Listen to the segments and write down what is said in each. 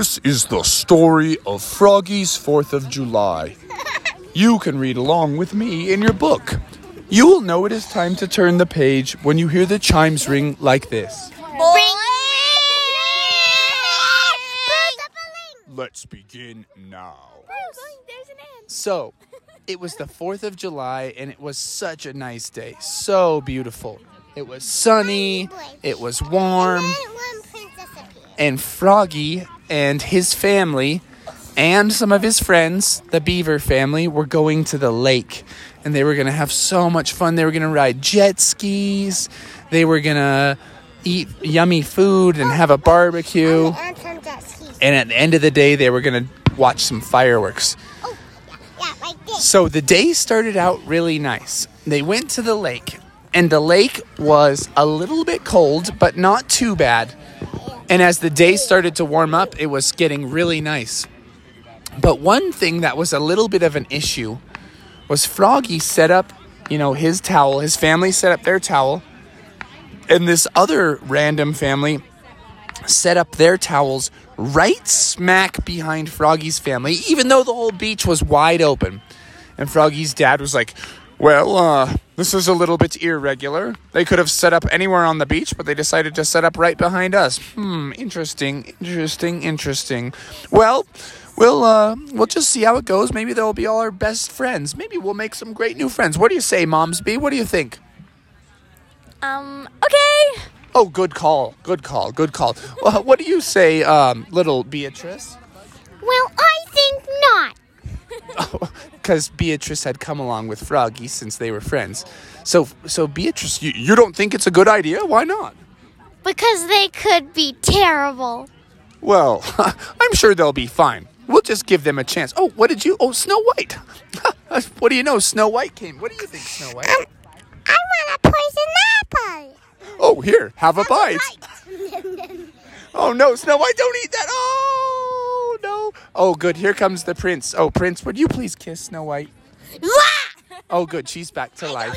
This is the story of Froggy's 4th of July. You can read along with me in your book. You will know it is time to turn the page when you hear the chimes ring like this. Let's begin now. So, it was the 4th of July and it was such a nice day. So beautiful. It was sunny, it was warm, and Froggy and his family and some of his friends, the Beaver family, were going to the lake. And they were going to have so much fun. They were going to ride jet skis. They were going to eat yummy food and have a barbecue. And at the end of the day, they were going to watch some fireworks. So the day started out really nice. They went to the lake, and the lake was a little bit cold, but not too bad. And as the day started to warm up, it was getting really nice. But one thing that was a little bit of an issue was Froggy set up, you know, his towel, his family set up their towel, and this other random family set up their towels right smack behind Froggy's family, even though the whole beach was wide open. And Froggy's dad was like, Well, uh, this is a little bit irregular. They could have set up anywhere on the beach, but they decided to set up right behind us. Hmm, interesting, interesting, interesting. Well, we'll uh, we'll just see how it goes. Maybe they'll be all our best friends. Maybe we'll make some great new friends. What do you say, Momsby? What do you think? Um, okay. Oh, good call. Good call. Good call. Well, what do you say, um, little Beatrice? Well, I. Because Beatrice had come along with Froggy since they were friends. So, so Beatrice, you, you don't think it's a good idea? Why not? Because they could be terrible. Well, I'm sure they'll be fine. We'll just give them a chance. Oh, what did you? Oh, Snow White. what do you know? Snow White came. What do you think, Snow White? Um, I want a poison apple. Oh, here, have a bite. Oh no, Snow White, don't eat that. Oh. Oh, good. Here comes the prince. Oh, Prince, would you please kiss Snow White? Oh, good. She's back to life.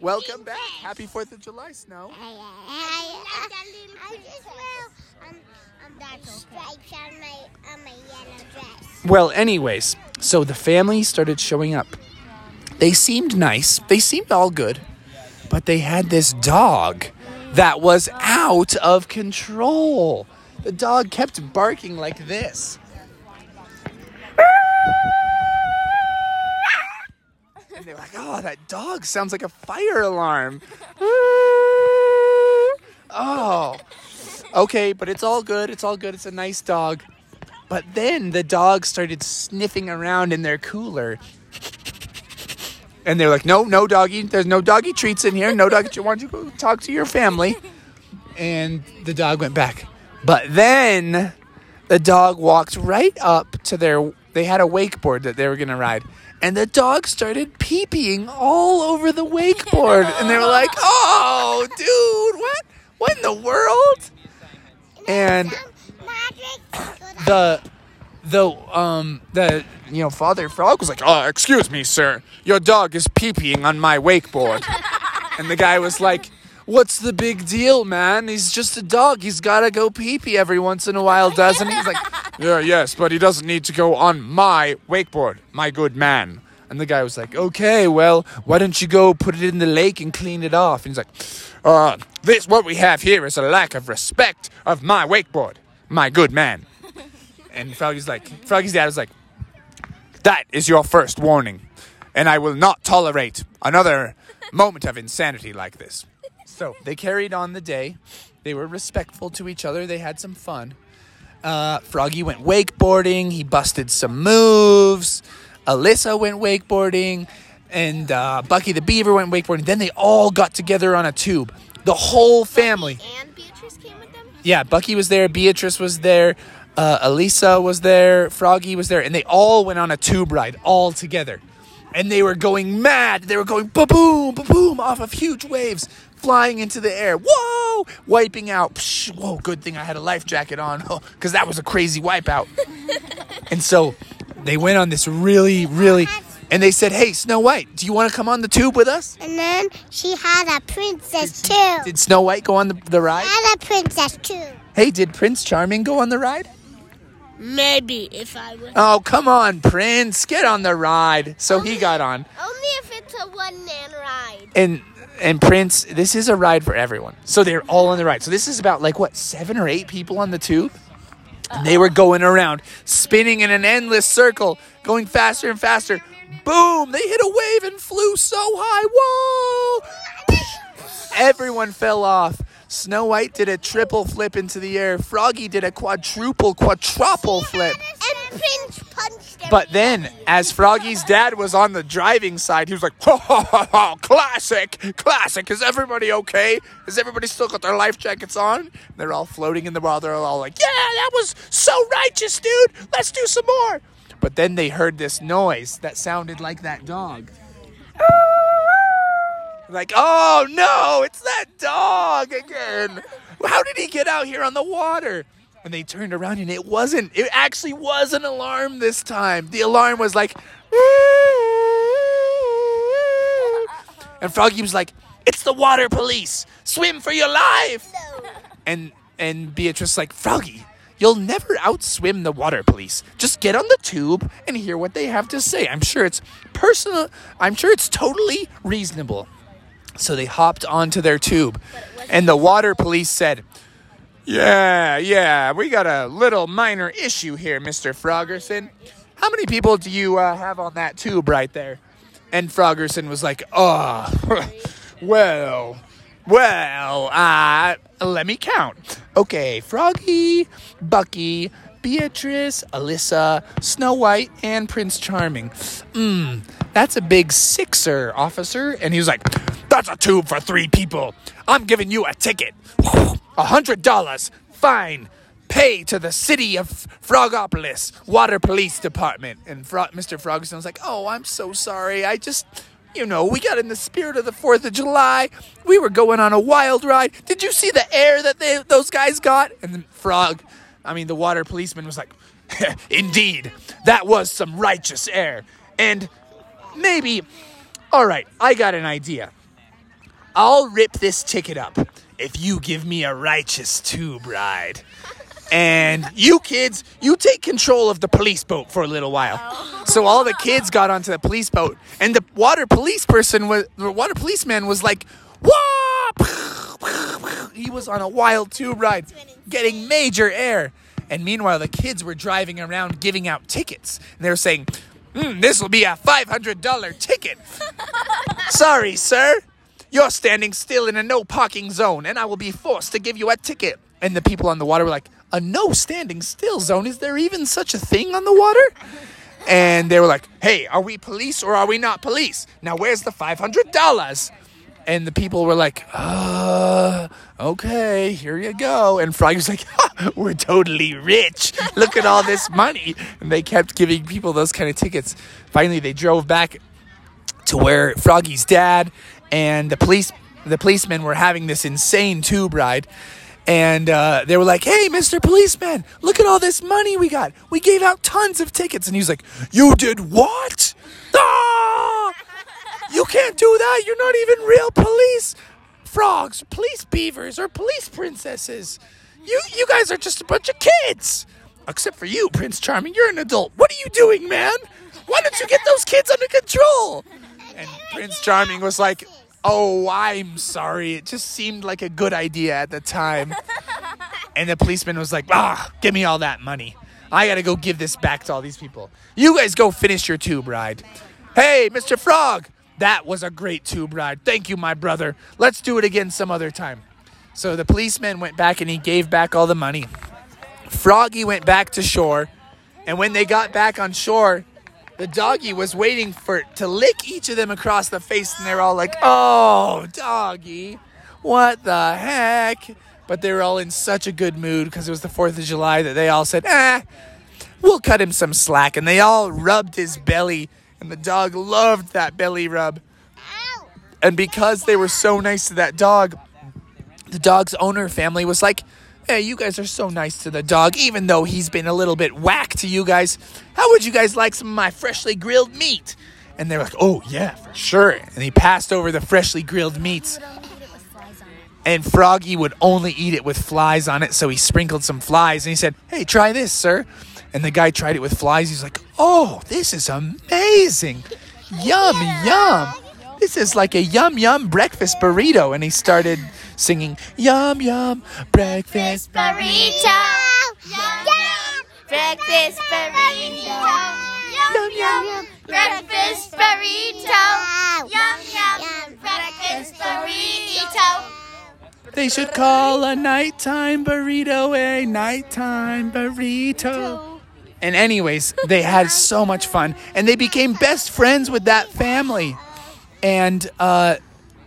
Welcome back. Happy Fourth of July, Snow. I just will um, um, that stripes on my on my yellow dress. Well, anyways, so the family started showing up. They seemed nice. They seemed all good. But they had this dog that was out of control. The dog kept barking like this. That dog sounds like a fire alarm. Oh. Okay, but it's all good. It's all good. It's a nice dog. But then the dog started sniffing around in their cooler. And they're like, no, no doggy. There's no doggy treats in here. No doggy. Why don't you go talk to your family? And the dog went back. But then the dog walked right up to their. They had a wakeboard that they were gonna ride, and the dog started pee-peeing all over the wakeboard. And they were like, "Oh, dude, what? What in the world?" And the the um the you know father frog was like, "Oh, excuse me, sir, your dog is pee-peeing on my wakeboard." and the guy was like, "What's the big deal, man? He's just a dog. He's gotta go pee-pee every once in a while, doesn't he?" He's like, "Yeah, yes, but he doesn't need to go on my wakeboard, my good man." And the guy was like, "Okay, well, why don't you go put it in the lake and clean it off?" And he's like, "Uh, this what we have here is a lack of respect of my wakeboard, my good man." And Froggy's like, Froggy's dad was like, that is your first warning, and I will not tolerate another moment of insanity like this. So they carried on the day. They were respectful to each other. They had some fun. Uh, Froggy went wakeboarding. He busted some moves. Alyssa went wakeboarding, and uh, Bucky the Beaver went wakeboarding. Then they all got together on a tube. The whole family. And Beatrice came with them? Yeah, Bucky was there, Beatrice was there, uh, Elisa was there, Froggy was there, and they all went on a tube ride all together. And they were going mad. They were going ba boom, ba boom off of huge waves, flying into the air. Whoa! Wiping out. Psh, whoa, good thing I had a life jacket on, because that was a crazy wipeout. and so they went on this really, really. And they said, hey, Snow White, do you want to come on the tube with us? And then she had a princess too. Did Snow White go on the, the ride? had a princess too. Hey, did Prince Charming go on the ride? Maybe if I was. Oh, come on, Prince. Get on the ride. So he got on. Only if it's a one man ride. And and Prince, this is a ride for everyone. So they're all on the ride. So this is about like what, seven or eight people on the tube? And they were going around, spinning in an endless circle, going faster and faster. Boom! They hit a wave and flew so high. Whoa! Everyone fell off. Snow White did a triple flip into the air. Froggy did a quadruple, quadruple flip. And Prince. But then, as Froggy's dad was on the driving side, he was like, ho, ho, ho, ho, classic, classic. Is everybody okay? Is everybody still got their life jackets on? They're all floating in the water. They're all like, yeah, that was so righteous, dude. Let's do some more. But then they heard this noise that sounded like that dog. Like, oh no, it's that dog again. How did he get out here on the water? And they turned around and it wasn't. It actually was an alarm this time. The alarm was like, and Froggy was like, "It's the water police! Swim for your life!" And and Beatrice like, "Froggy, you'll never outswim the water police. Just get on the tube and hear what they have to say. I'm sure it's personal. I'm sure it's totally reasonable." So they hopped onto their tube, and the water police said, Yeah, yeah, we got a little minor issue here, Mr. Frogerson. How many people do you uh, have on that tube right there? And Frogerson was like, Oh, well, well, uh, let me count. Okay, Froggy, Bucky, Beatrice, Alyssa, Snow White, and Prince Charming. Mmm, that's a big sixer, officer. And he was like, That's a tube for three people. I'm giving you a ticket. A hundred dollars. Fine. Pay to the city of Frogopolis Water Police Department. And Fro- Mr. Frogson was like, Oh, I'm so sorry. I just. You know, we got in the spirit of the 4th of July. We were going on a wild ride. Did you see the air that they, those guys got? And the frog, I mean, the water policeman was like, Indeed, that was some righteous air. And maybe, all right, I got an idea. I'll rip this ticket up if you give me a righteous tube ride. And you kids, you take control of the police boat for a little while. So all the kids got onto the police boat, and the water police person was the water policeman was like, "Whoa!" He was on a wild tube ride, getting major air. And meanwhile, the kids were driving around giving out tickets, and they were saying, "Hmm, "This will be a five hundred dollar ticket." Sorry, sir. You're standing still in a no parking zone, and I will be forced to give you a ticket. And the people on the water were like, A no standing still zone? Is there even such a thing on the water? And they were like, Hey, are we police or are we not police? Now, where's the $500? And the people were like, uh, okay, here you go. And Froggy was like, we're totally rich. Look at all this money. And they kept giving people those kind of tickets. Finally, they drove back to where Froggy's dad and the police the policemen were having this insane tube ride. And uh, they were like hey mr policeman look at all this money we got. We gave out tons of tickets. And he was like you did what? Ah! you can't do that. You're not even real police frogs police beavers or police princesses. You you guys are just a bunch of kids. Except for you prince charming. You're an adult. What are you doing man? Why don't you get those kids under control? And Prince Charming was like, Oh, I'm sorry. It just seemed like a good idea at the time. And the policeman was like, Ah, give me all that money. I gotta go give this back to all these people. You guys go finish your tube ride. Hey, Mr. Frog, that was a great tube ride. Thank you, my brother. Let's do it again some other time. So the policeman went back and he gave back all the money. Froggy went back to shore. And when they got back on shore, the doggy was waiting for to lick each of them across the face, and they're all like, "Oh, doggy, what the heck?" But they were all in such a good mood because it was the Fourth of July that they all said, "Ah, we'll cut him some slack," and they all rubbed his belly, and the dog loved that belly rub. And because they were so nice to that dog, the dog's owner family was like, Hey, you guys are so nice to the dog, even though he's been a little bit whack to you guys. How would you guys like some of my freshly grilled meat? And they're like, Oh, yeah, for sure. And he passed over the freshly grilled meats. and Froggy would only eat it with flies on it, so he sprinkled some flies and he said, Hey, try this, sir. And the guy tried it with flies. He's like, Oh, this is amazing. Yum, yum. This is like a yum, yum breakfast burrito. And he started singing, Yum, yum, breakfast burrito. Yum, yum, breakfast burrito. Yum, yum, breakfast burrito. Yum, yum, breakfast burrito. They should call a nighttime burrito a nighttime burrito. And, anyways, they had so much fun. And they became best friends with that family. And uh,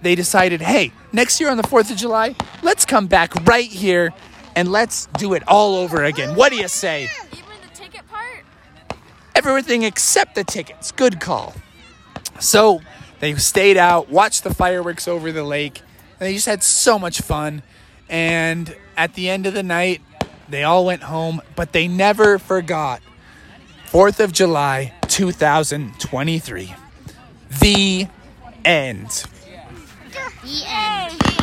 they decided, hey, next year on the 4th of July, let's come back right here and let's do it all over again. What do you say? Even the ticket part? Everything except the tickets. Good call. So they stayed out, watched the fireworks over the lake, and they just had so much fun. And at the end of the night, they all went home, but they never forgot 4th of July 2023. The end. The end.